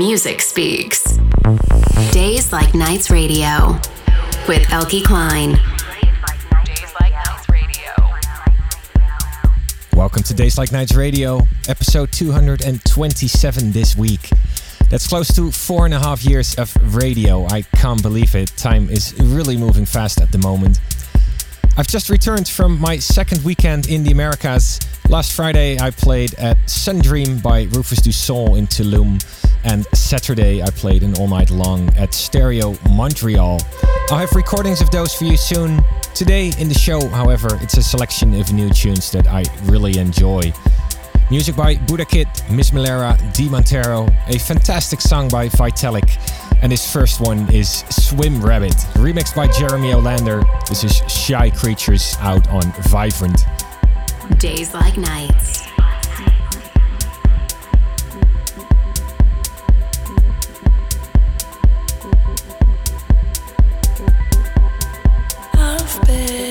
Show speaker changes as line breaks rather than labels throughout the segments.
music speaks. Days Like Nights Radio with Eelke Kleijn.
Welcome to Days Like Nights Radio, episode 227 this week. That's close to four and a half years of radio. I can't believe it. Time is really moving fast at the moment. I've just returned from my second weekend in the Americas. Last Friday I played at Sundream by Rufus Du Sol in Tulum, and Saturday I played an all night long at Stereo Montreal. I'll have recordings of those for you soon. Today in the show, however, it's a selection of new tunes that I really enjoy. Music by Budakid, Miss Malera, D Montero, a fantastic song by Vitalik, and this first one is Swim Rabbit, remixed by Jeremy Olander. This is Shy Creatures out on Vibrant.
Days like nights.
I've been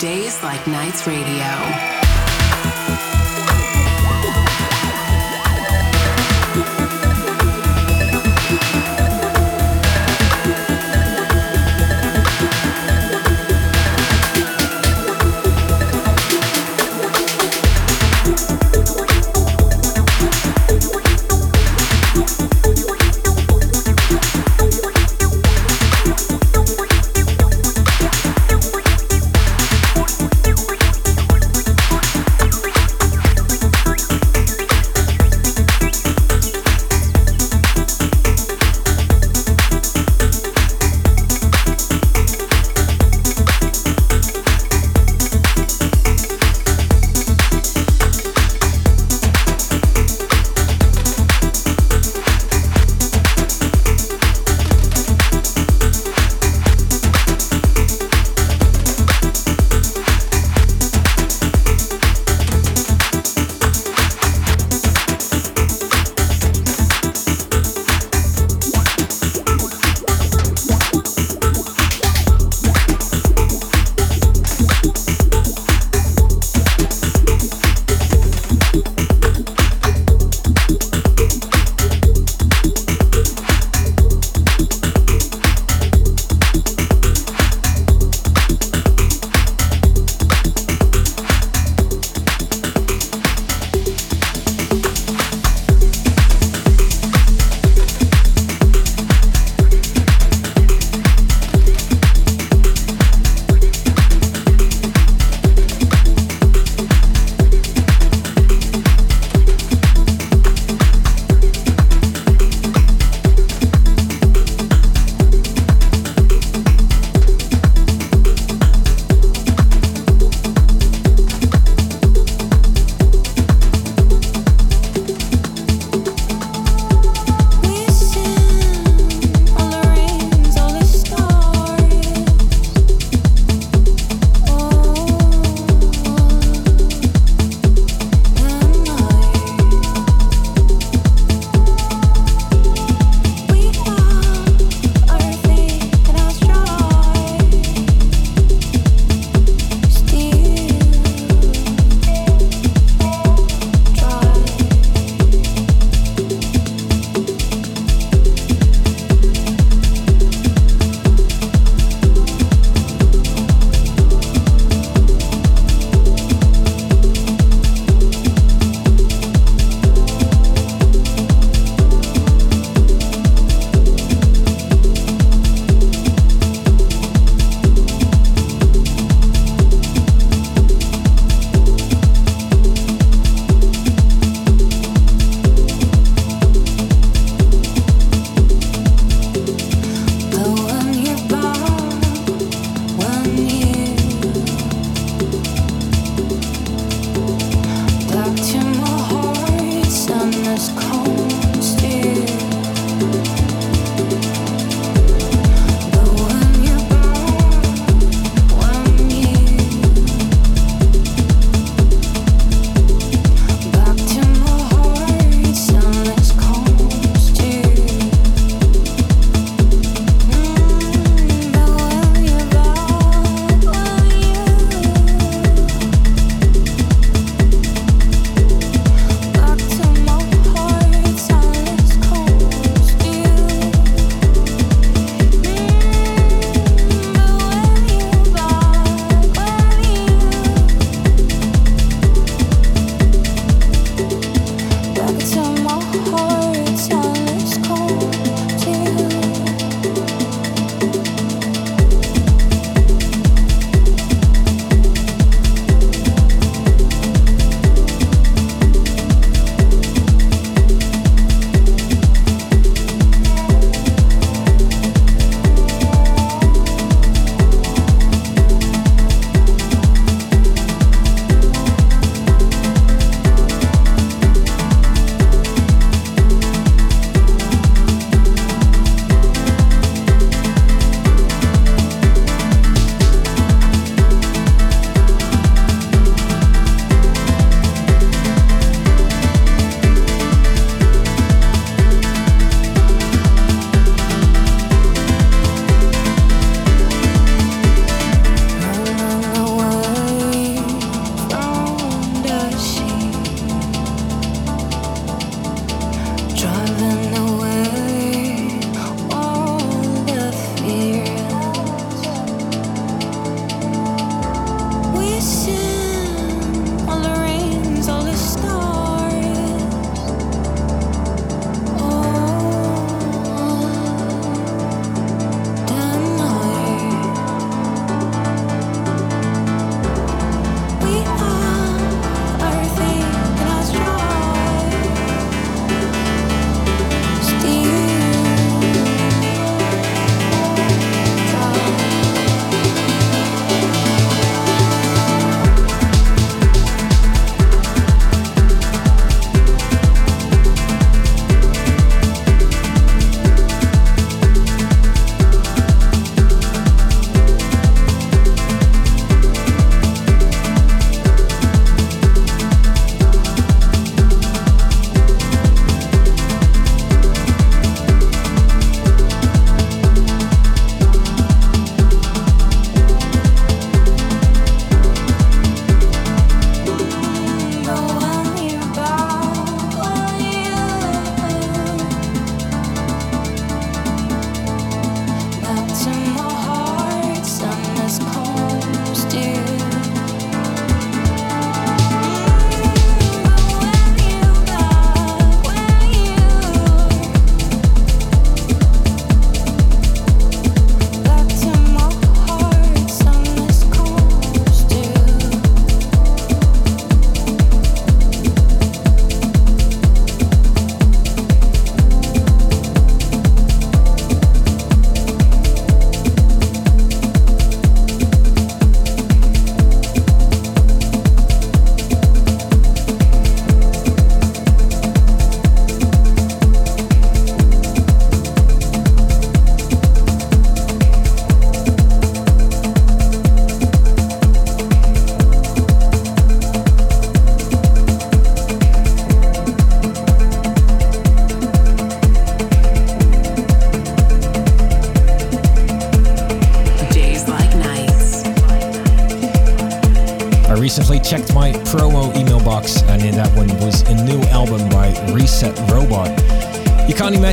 Days Like Nights Radio.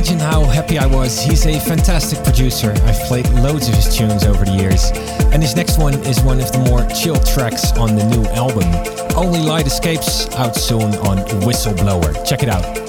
Imagine how happy I was. He's a fantastic producer. I've played loads of his tunes over the years. And his next one is one of the more chill tracks on the new album. Only Light Escapes, out soon on Whistleblower. Check it out.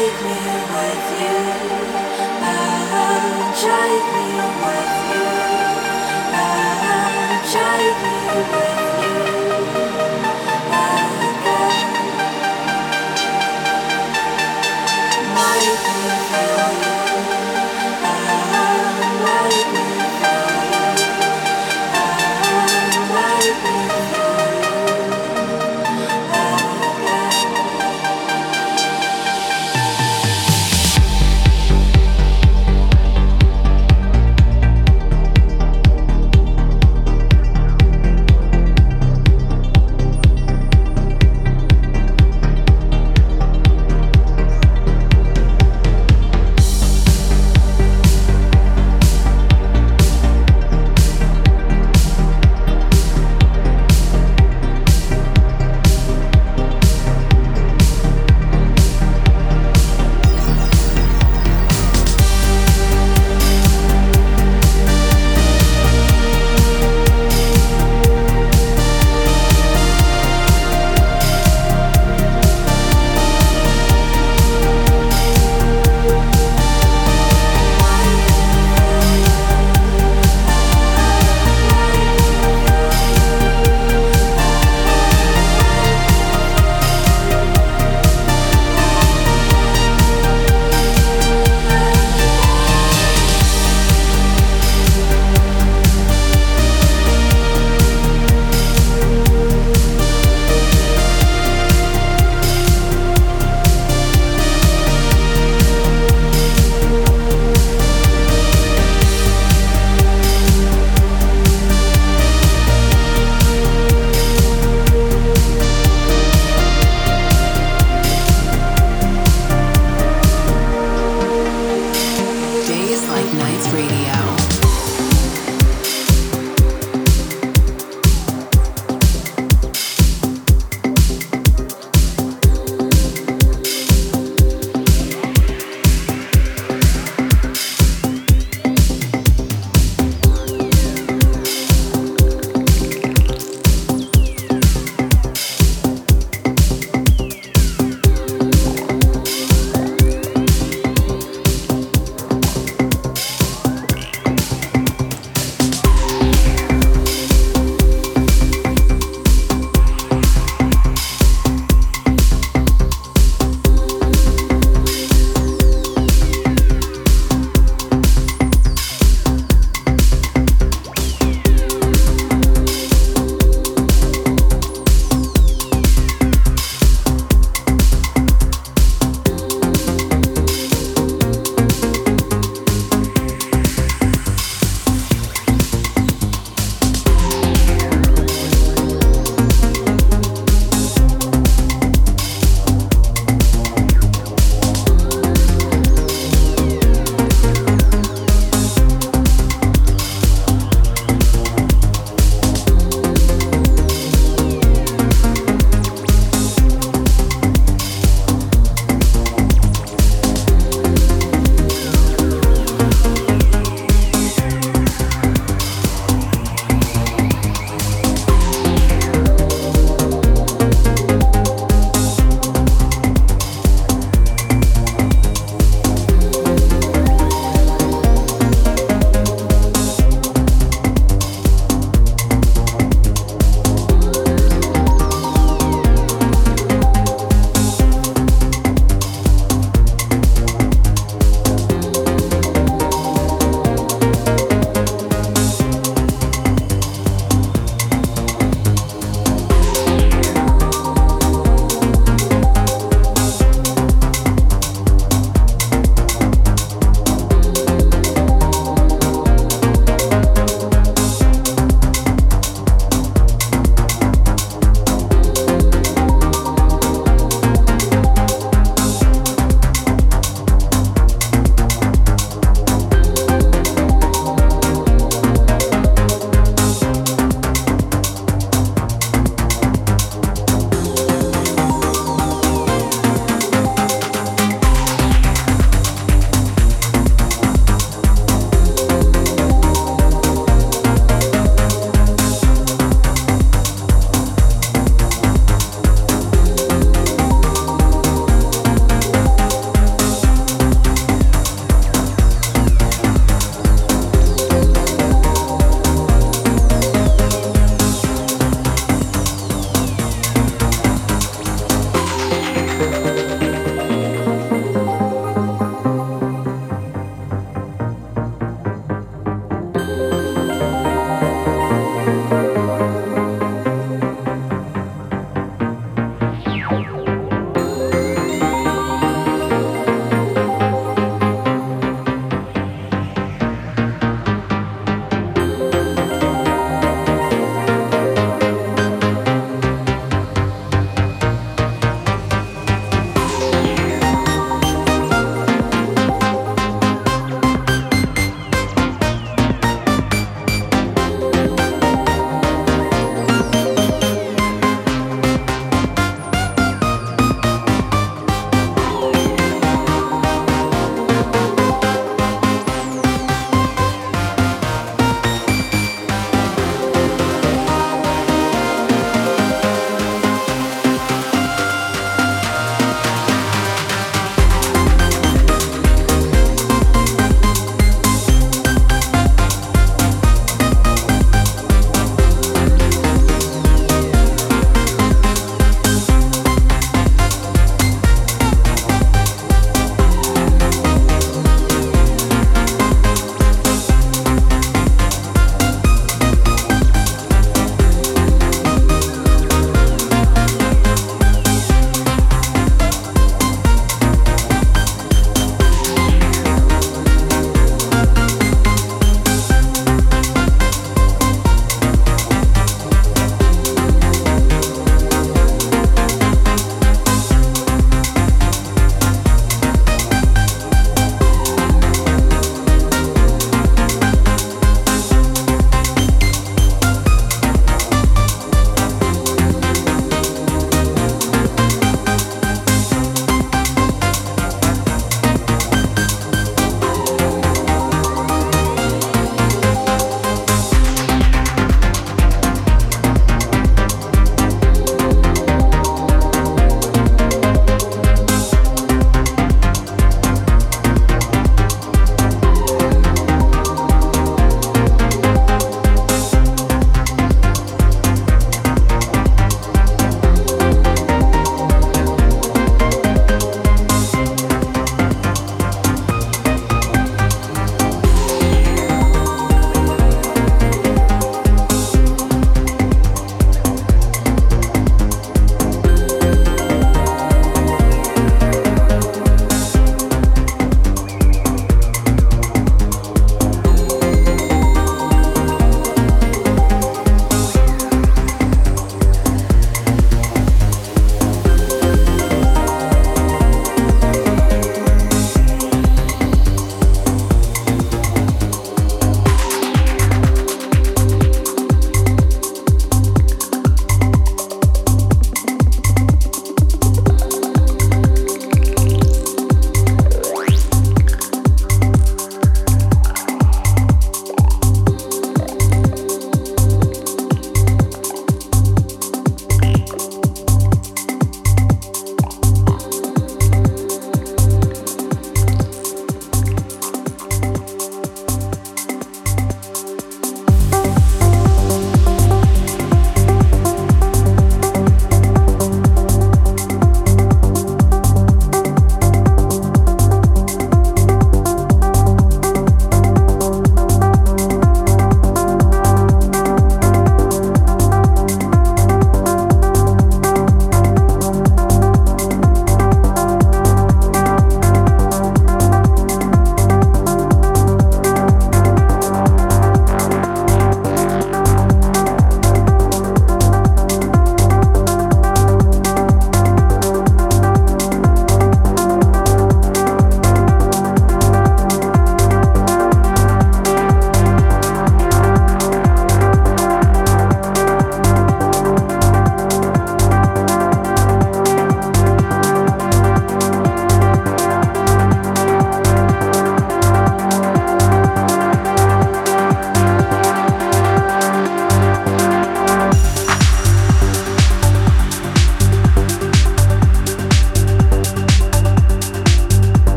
Take me with you, I'll drive me.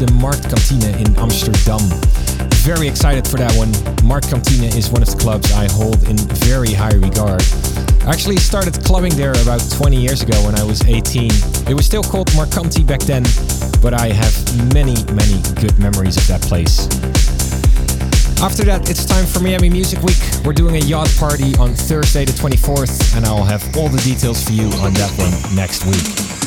The Marktkantine in Amsterdam. Very excited for that one. Marktkantine is one of the clubs I hold in very high regard. I actually started clubbing there about 20 years ago when I was 18. It was still called Markanti back then, but I have many, many good memories of that place. After that, it's time for Miami Music Week. We're doing a yacht party on Thursday the 24th, and I'll have all the details for you on that one next week.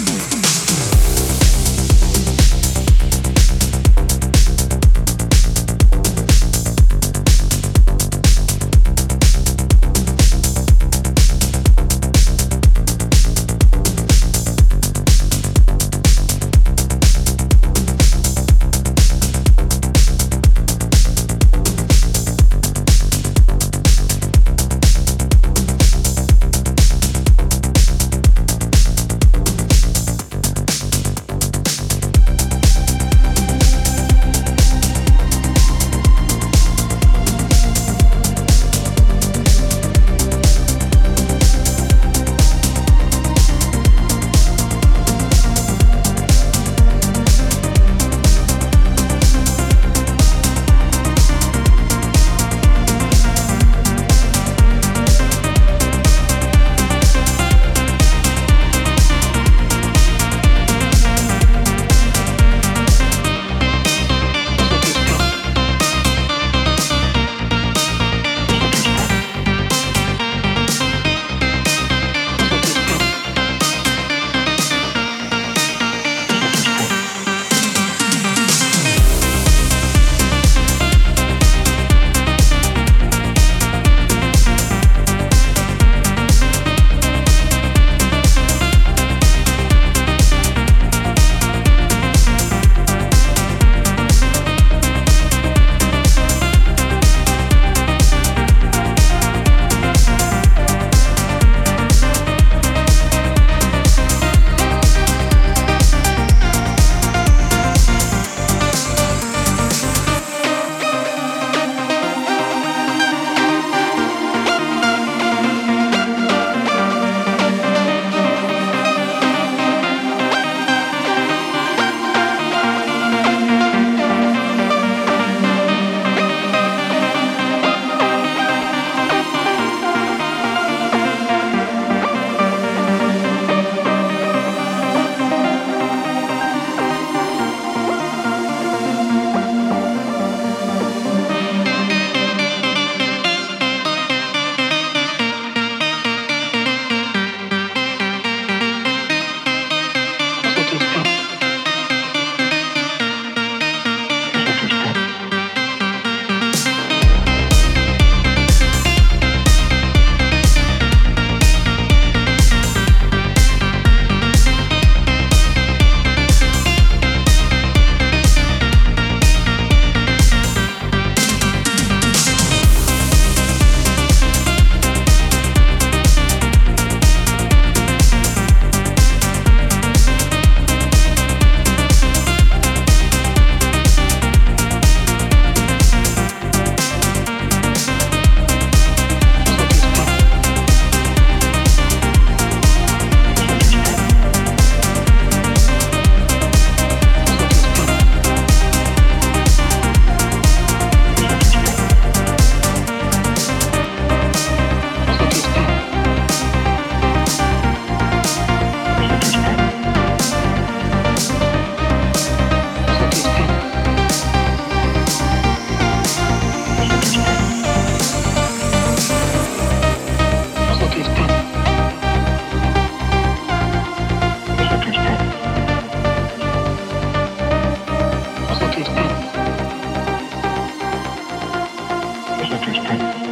Doctor's.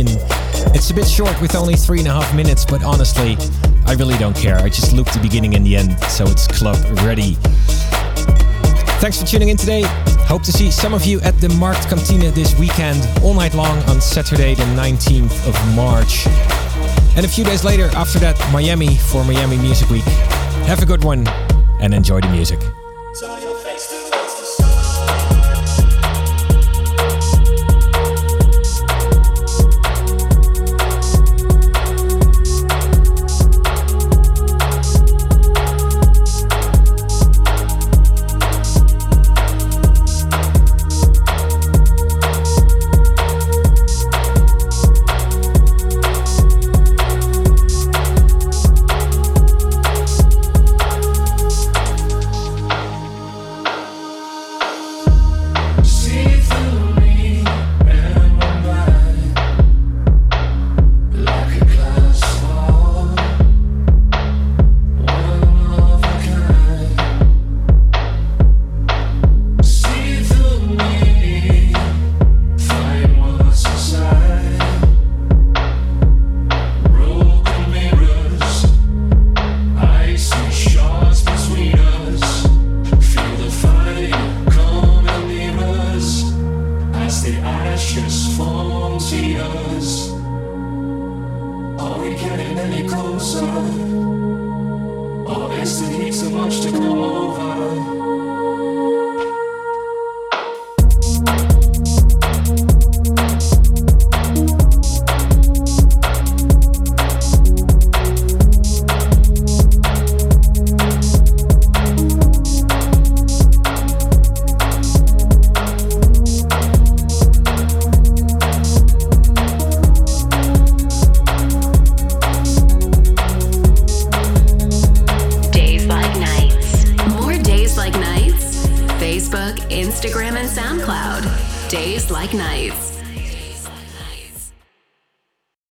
It's a bit short with only three and a half minutes, but honestly, I really don't care. I just loop the beginning and the end, so it's club ready. Thanks for tuning in today. Hope to see some of you at the Marktkantine this weekend, all night long on Saturday, the 19th of March. And a few days later, after that, Miami for Miami Music Week. Have a good one and enjoy the music.